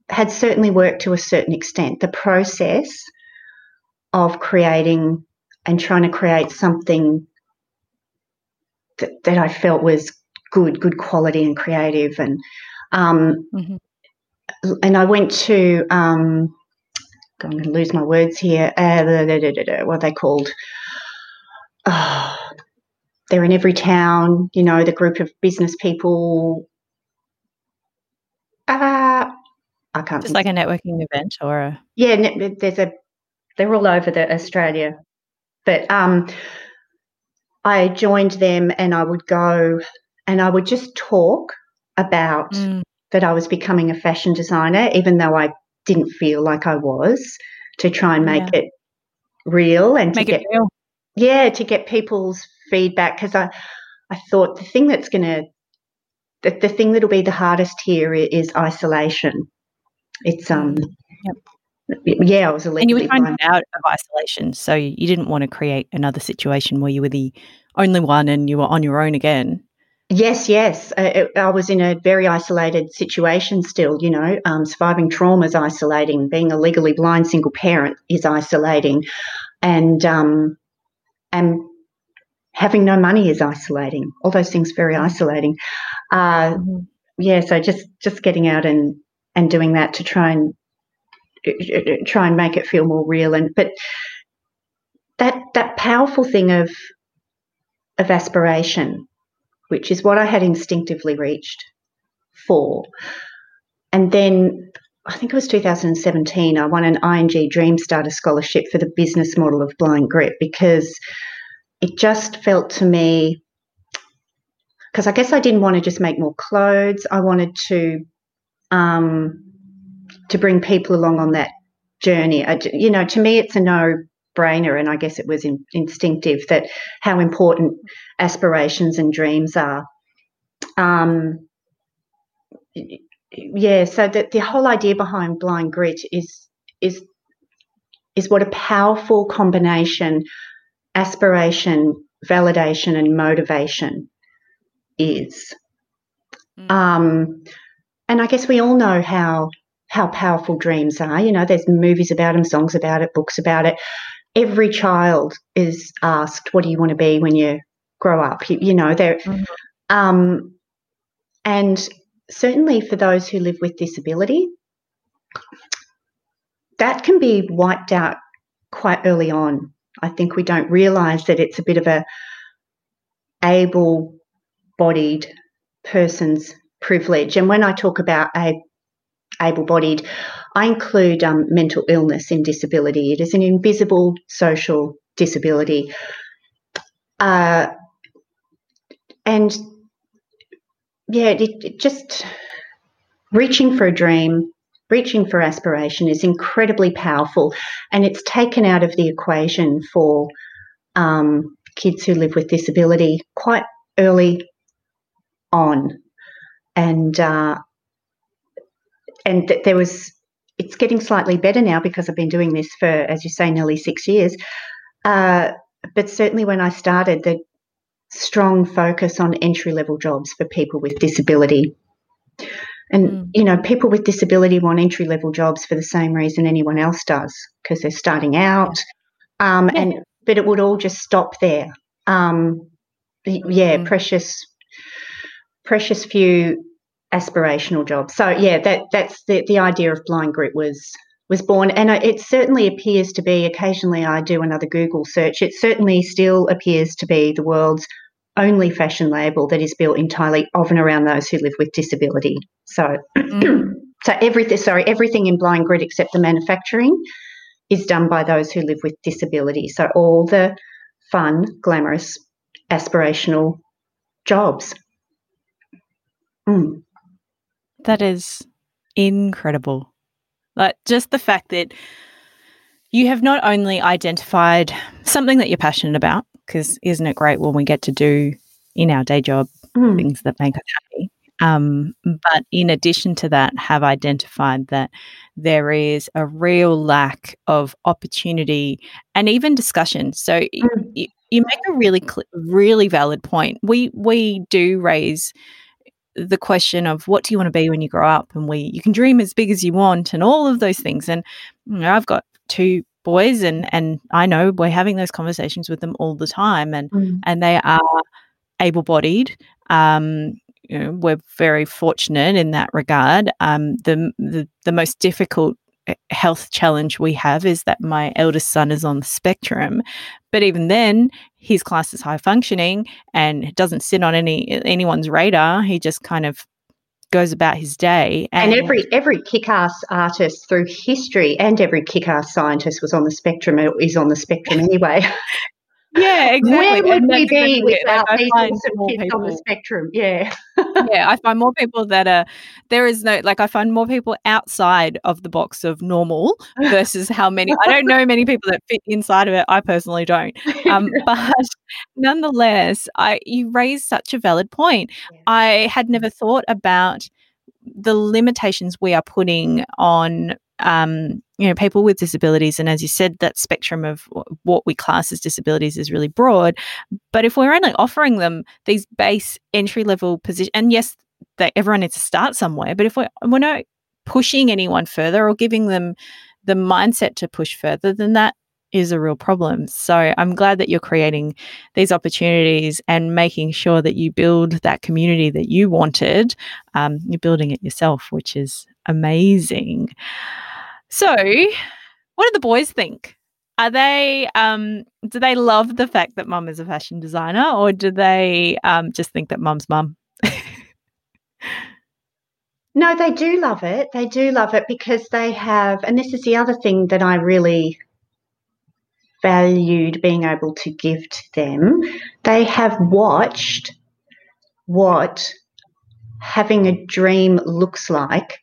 had certainly worked to a certain extent. The process of creating and trying to create something that, that I felt was good, good quality and creative, and um, mm-hmm. and I went to um, I'm going to lose my words here. Uh, what are they called? Oh, they're in every town, you know, the group of business people. Uh, I can't. Just like a networking event or a. Yeah, there's a. They're all over the Australia, but um, I joined them and I would go and I would just talk about mm. that I was becoming a fashion designer, even though I didn't feel like I was, to try and make yeah. it real and make to get real. yeah to get people's feedback because I, I thought the thing that's going to, the, the thing that'll be the hardest here is isolation. It's, um, yep. yeah, I was a And you were trying out of isolation. So you didn't want to create another situation where you were the only one and you were on your own again. Yes, yes. I, I, was in a very isolated situation still, you know. Um, surviving trauma is isolating. Being a legally blind single parent is isolating. And um, and having no money is isolating. All those things very mm. isolating. Uh, mm-hmm. Yeah, so just just getting out and and doing that to try and try and make it feel more real. And but that that powerful thing of of aspiration, which is what I had instinctively reached for, and then I think it was 2017, I won an ING Dream Starter Scholarship for the business model of Blind Grit because it just felt to me, because I guess I didn't want to just make more clothes. I wanted to, um, to bring people along on that journey. I, you know, to me, it's a no brainer, and I guess it was in, instinctive that how important aspirations and dreams are. Um, yeah, so that the whole idea behind blind grit is is is what a powerful combination aspiration, validation, and motivation is. Mm. Um, and I guess we all know how how powerful dreams are. You know, there's movies about them, songs about it, books about it. Every child is asked, "What do you want to be when you grow up?" You, you know, there, mm-hmm. um, and certainly for those who live with disability, that can be wiped out quite early on. I think we don't realise that it's a bit of a able-bodied person's privilege. And when I talk about a able-bodied, I include um, mental illness in disability. It is an invisible social disability. Uh, and yeah, it, it just reaching for a dream, reaching for aspiration is incredibly powerful, and it's taken out of the equation for um, kids who live with disability quite early on, and uh, and th- there was. It's getting slightly better now because I've been doing this for, as you say, nearly six years. Uh, but certainly when I started, the strong focus on entry level jobs for people with disability. And, mm. you know, people with disability want entry level jobs for the same reason anyone else does, because they're starting out. Um, yeah. And, but it would all just stop there. Um, yeah, mm. precious, precious few aspirational jobs. So yeah, that that's the, the idea of blind grit was was born, and it certainly appears to be. Occasionally, I do another Google search. It certainly still appears to be the world's only fashion label that is built entirely of and around those who live with disability. So, mm. so everything. Sorry, everything in Blind grit except the manufacturing is done by those who live with disability. So all the fun, glamorous, aspirational jobs. Mm. That is incredible. Like just the fact that you have not only identified something that you're passionate about, because isn't it great when we get to do in our day job mm. things that make us happy? Um, but in addition to that, have identified that there is a real lack of opportunity and even discussion. So mm. you, you make a really, cl- really valid point. We we do raise the question of what do you want to be when you grow up? And we you can dream as big as you want and all of those things. And you know, I've got two boys and and I know we're having those conversations with them all the time and mm. and they are able-bodied. Um you know, we're very fortunate in that regard. Um the, the the most difficult Eh, health challenge we have is that my eldest son is on the spectrum but even then his class is high functioning and doesn't sit on any anyone's radar. He just kind of goes about his day. And, and every every kick-ass artist through history and every kick-ass scientist was on the spectrum is on the spectrum anyway. Yeah, exactly. Where would and we be without these awesome kids people, on the spectrum? Yeah. yeah, I find more people that are there is no like I find more people outside of the box of normal versus how many I don't know many people that fit inside of it. I personally don't. Um, but nonetheless, I you raise such a valid point. Yeah. I had never thought about the limitations we are putting on um, you know people with disabilities and as you said that spectrum of what we class as disabilities is really broad but if we're only offering them these base entry level position and yes that everyone needs to start somewhere but if we're, we're not pushing anyone further or giving them the mindset to push further then that is a real problem. So I'm glad that you're creating these opportunities and making sure that you build that community that you wanted. Um, you're building it yourself, which is amazing. So, what do the boys think? Are they um, do they love the fact that mum is a fashion designer, or do they um, just think that mum's mum? no, they do love it. They do love it because they have, and this is the other thing that I really valued being able to give to them. They have watched what having a dream looks like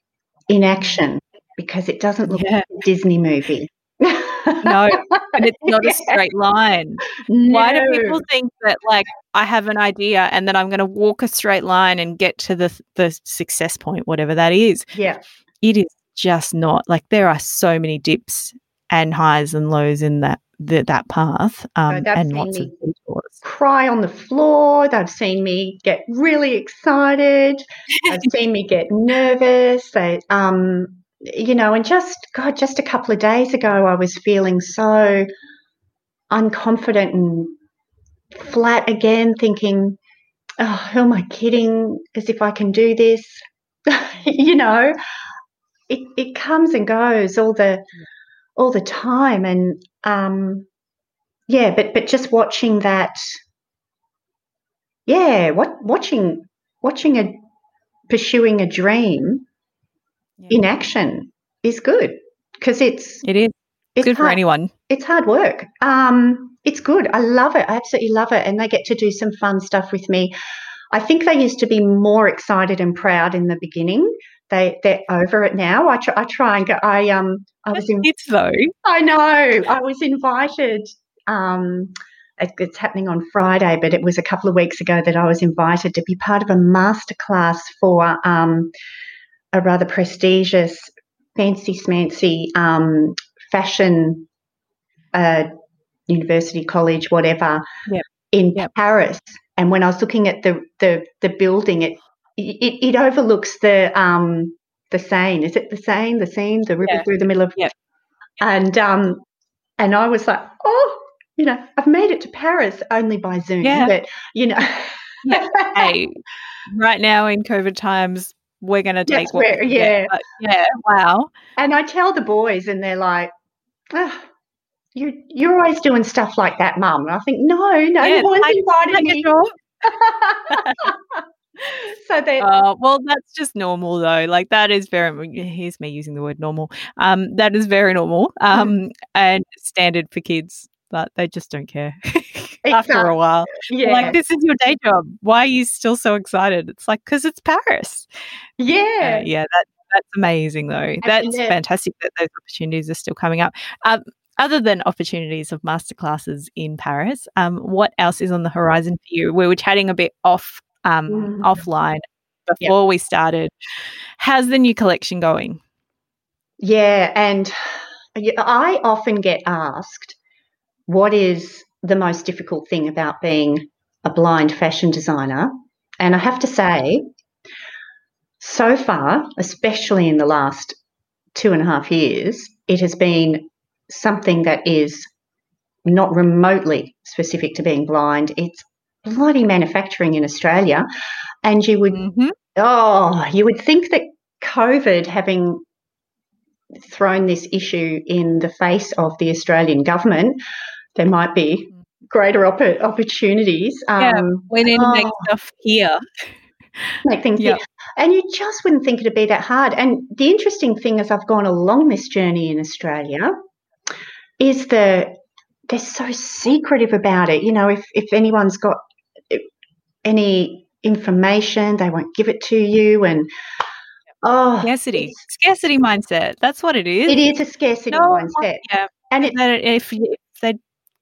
in action because it doesn't look yeah. like a Disney movie. no, and it's not a straight line. No. Why do people think that like I have an idea and then I'm going to walk a straight line and get to the the success point, whatever that is? Yeah, it is just not like there are so many dips and highs and lows in that the, that path um, and lots of detours. Cry on the floor. They've seen me get really excited. They've seen me get nervous. They, um, you know, and just God, just a couple of days ago, I was feeling so unconfident and flat again, thinking, "Oh, who am I kidding? As if I can do this." you know, it it comes and goes all the all the time, and um, yeah, but but just watching that, yeah, what watching watching a pursuing a dream yeah. in action is good because it's it is it's good hard, for anyone. It's hard work. Um, it's good. I love it. I absolutely love it, and they get to do some fun stuff with me. I think they used to be more excited and proud in the beginning. They they're over it now. I try, I try and go. I um I was in. It's though. I know. I was invited. Um, it's happening on Friday, but it was a couple of weeks ago that I was invited to be part of a masterclass for um, a rather prestigious, fancy smancy um, fashion uh, university college, whatever, yep. in yep. Paris. And when I was looking at the the, the building, it, it, it overlooks the um, the Seine. Is it the Seine? The Seine, the river yeah. through the middle of. Yeah. And um, and I was like, oh, you know, I've made it to Paris only by Zoom, yeah. but you know. yeah. Hey, right now in COVID times, we're going to take what where, yeah, get, yeah, wow. And I tell the boys, and they're like, oh, you you're always doing stuff like that, Mum. And I think, no, no, yeah, no one's invited me. so they uh, well that's just normal though like that is very here's me using the word normal um that is very normal mm-hmm. um and standard for kids but they just don't care after a while. Yeah. like this is your day job. Why are you still so excited? It's like because it's paris. Yeah uh, yeah that that's amazing though. That's fantastic that those opportunities are still coming up. Um, other than opportunities of masterclasses in Paris, um, what else is on the horizon for you? We were chatting a bit off um, mm-hmm. offline before yep. we started. How's the new collection going? Yeah, and I often get asked, what is the most difficult thing about being a blind fashion designer? And I have to say, so far, especially in the last two and a half years, it has been something that is not remotely specific to being blind. It's bloody manufacturing in Australia. And you would, mm-hmm. oh, you would think that COVID having thrown this issue in the face of the Australian government, there might be greater op- opportunities. Yeah, um, we need oh, to make stuff here. Make things yep. here. And you just wouldn't think it'd be that hard. And the interesting thing as I've gone along this journey in Australia is that they're so secretive about it. You know, if, if anyone's got any information, they won't give it to you. And oh, scarcity, scarcity mindset. That's what it is. It is a scarcity no, mindset. Yeah, and it, if, if they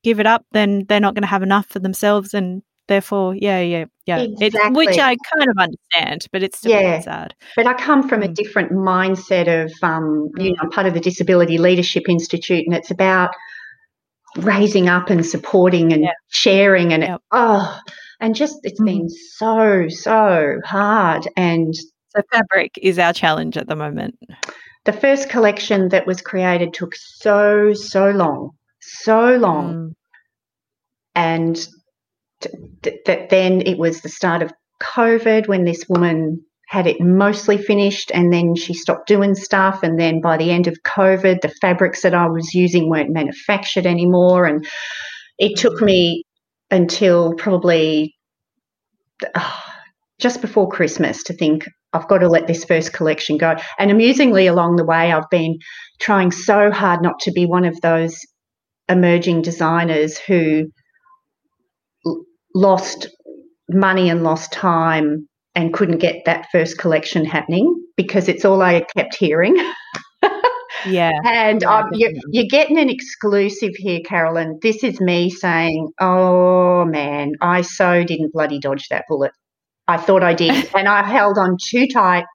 give it up, then they're not going to have enough for themselves, and therefore, yeah, yeah, yeah. Exactly. which I kind of understand, but it's still yeah. sad. But I come from mm. a different mindset of, um, you know, I'm part of the Disability Leadership Institute, and it's about raising up and supporting and yeah. sharing and yep. oh and just it's mm. been so so hard and so fabric is our challenge at the moment the first collection that was created took so so long so long. Mm. And th- th- then it was the start of COVID when this woman had it mostly finished and then she stopped doing stuff. And then by the end of COVID, the fabrics that I was using weren't manufactured anymore. And it took me until probably uh, just before Christmas to think I've got to let this first collection go. And amusingly, along the way, I've been trying so hard not to be one of those emerging designers who l- lost money and lost time and couldn't get that first collection happening because it's all I kept hearing. yeah. And yeah, um, you're, you're getting an exclusive here, Carolyn. This is me saying, oh man, I so didn't bloody dodge that bullet. I thought I did. and I held on too tight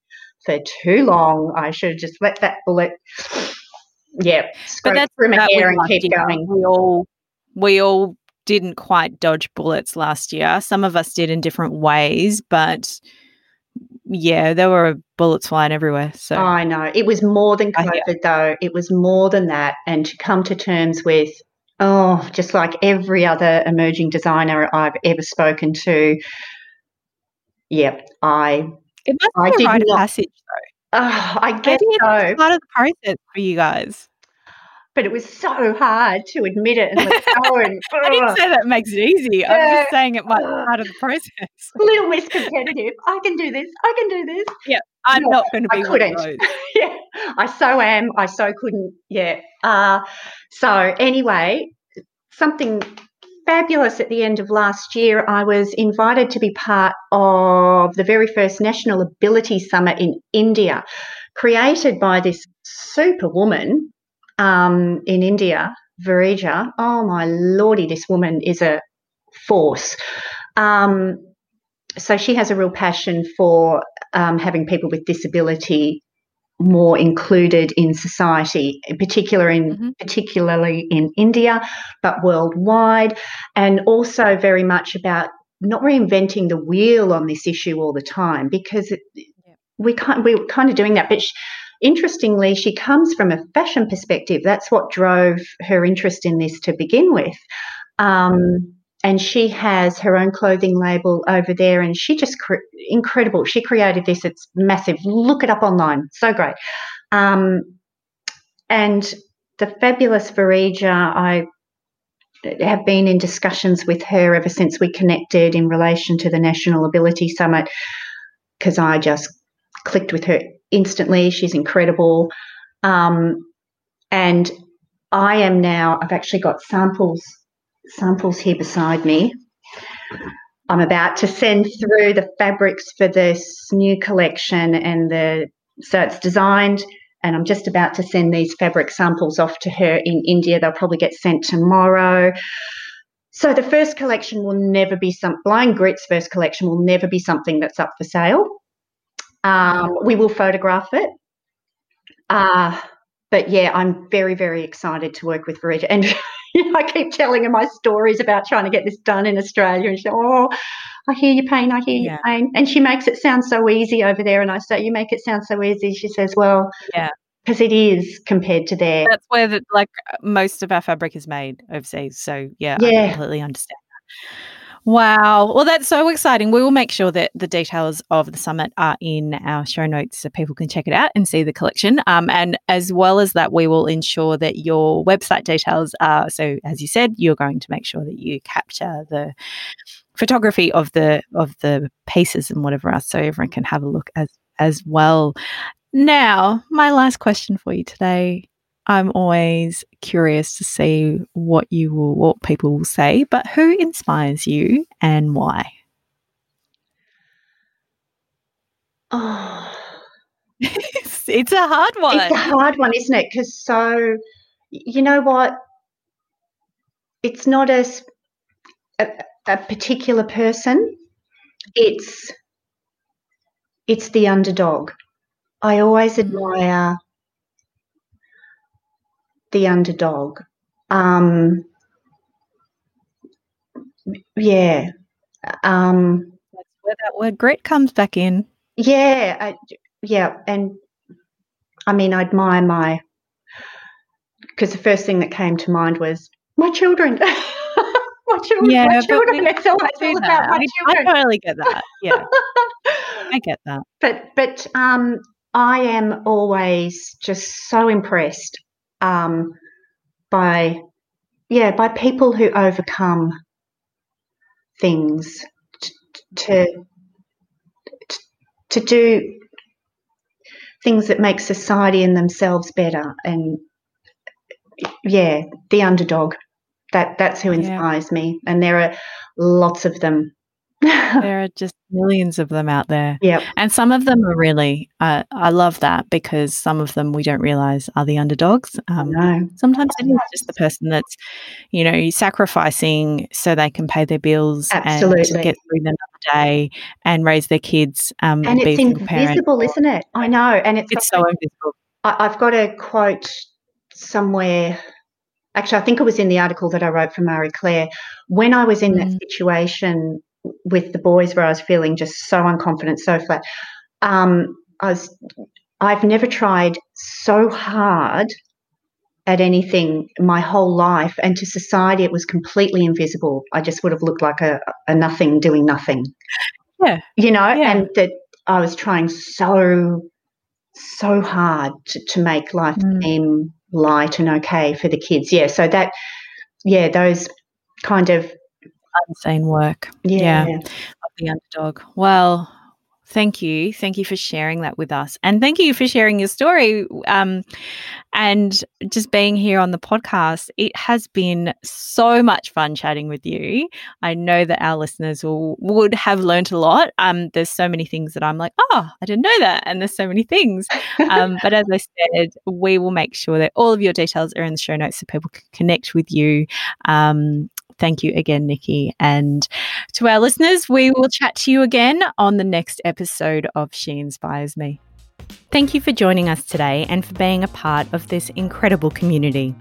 for too long. I should have just let that bullet, yeah, but that's through my hair and keep going. We all, we all didn't quite dodge bullets last year. Some of us did in different ways, but yeah, there were bullets flying everywhere. So I know it was more than COVID, though. It was more than that, and to come to terms with, oh, just like every other emerging designer I've ever spoken to, yeah, I. It must I be a rite of passage, though. Uh, I guess so. Part of the process for you guys but it was so hard to admit it and let go. And, I didn't say that makes it easy. Yeah. I'm just saying it might be part of the process. A little less competitive. I can do this. I can do this. Yeah, I'm no, not going to be I couldn't. yeah, I so am. I so couldn't. Yeah. Uh, so anyway, something fabulous at the end of last year. I was invited to be part of the very first National Ability Summit in India, created by this super woman um, in India, Virija. Oh my lordy, this woman is a force. Um, so she has a real passion for um, having people with disability more included in society, in particular in mm-hmm. particularly in India, but worldwide, and also very much about not reinventing the wheel on this issue all the time because it, yeah. we can't we're kind of doing that. But she, interestingly, she comes from a fashion perspective. That's what drove her interest in this to begin with. Um, and she has her own clothing label over there, and she just cre- incredible. She created this; it's massive. Look it up online, so great. Um, and the fabulous Virija, I have been in discussions with her ever since we connected in relation to the National Ability Summit because I just clicked with her instantly. She's incredible. Um, and I am now, I've actually got samples samples here beside me. I'm about to send through the fabrics for this new collection and the so it's designed and I'm just about to send these fabric samples off to her in India. They'll probably get sent tomorrow. So the first collection will never be some Blind Grit's first collection will never be something that's up for sale. Um, we will photograph it. Uh, but yeah, I'm very, very excited to work with Virija. And you know, I keep telling her my stories about trying to get this done in Australia. And she's oh, I hear your pain. I hear yeah. your pain. And she makes it sound so easy over there. And I say, you make it sound so easy. She says, well, yeah. Because it is compared to there. That's where the, like most of our fabric is made overseas. So yeah, yeah. I completely understand that. Wow. Well, that's so exciting. We will make sure that the details of the summit are in our show notes so people can check it out and see the collection. Um, and as well as that, we will ensure that your website details are so, as you said, you're going to make sure that you capture the photography of the of the pieces and whatever else so everyone can have a look as as well. Now, my last question for you today I'm always curious to see what you will, what people will say, but who inspires you and why? Oh, it's, it's a hard one. It's a hard one, isn't it? Because so, you know what? It's not as a, a particular person. It's it's the underdog. I always mm. admire the underdog. Um, yeah. Um, That's where that word grit comes back in. Yeah. I, yeah. And I mean, I admire my, because the first thing that came to mind was my children. my children. Yeah, my children. we- It's all, I it's do all that. about my I, I totally get that. Yeah, I get that. but but um, I am always just so impressed um, by yeah by people who overcome things t- to t- to do things that make society and themselves better. And yeah the underdog that that's who Yeah. inspires me. And there are lots of them There are just millions of them out there. yep And some of them are really, uh, I love that because some of them we don't realize are the underdogs. Um, know sometimes it is just the person that's, you know, sacrificing so they can pay their bills and get through another day and raise their kids um, and be a it's single parent. invisible isn't it i know and it's, It's so invisible. I, I've got a quote somewhere. Actually, I think it was in the article that I wrote for Marie Claire. When I was in that Mm. situation with the boys where I was feeling just so unconfident, so flat, um, I was. I've never tried so hard at anything my whole life, and to society, it was completely invisible. I just would have looked like a, a nothing doing nothing. Yeah. You know, Yeah. and that I was trying so so hard to, to make life Mm. seem light and okay for the kids. Yeah. So that, yeah, those kind of, Unseen work. yeah. Yeah. of the underdog. Well, thank you. Thank you for sharing that with us. And thank you for sharing your story um, and just being here on the podcast. It has been so much fun chatting with you. I know that our listeners will, would have learnt a lot. Um, there's so many things that I'm like, oh, I didn't know that. And there's so many things. Um, but as I said, we will make sure that all of your details are in the show notes so people can connect with you. Thank you again, Nikki. And to our listeners, we will chat to you again on the next episode of She Inspires Me. Thank you for joining us today and for being a part of this incredible community.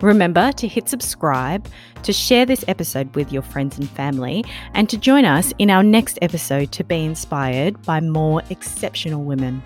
Remember to hit subscribe, to share this episode with your friends and family, and to join us in our next episode to be inspired by more exceptional women.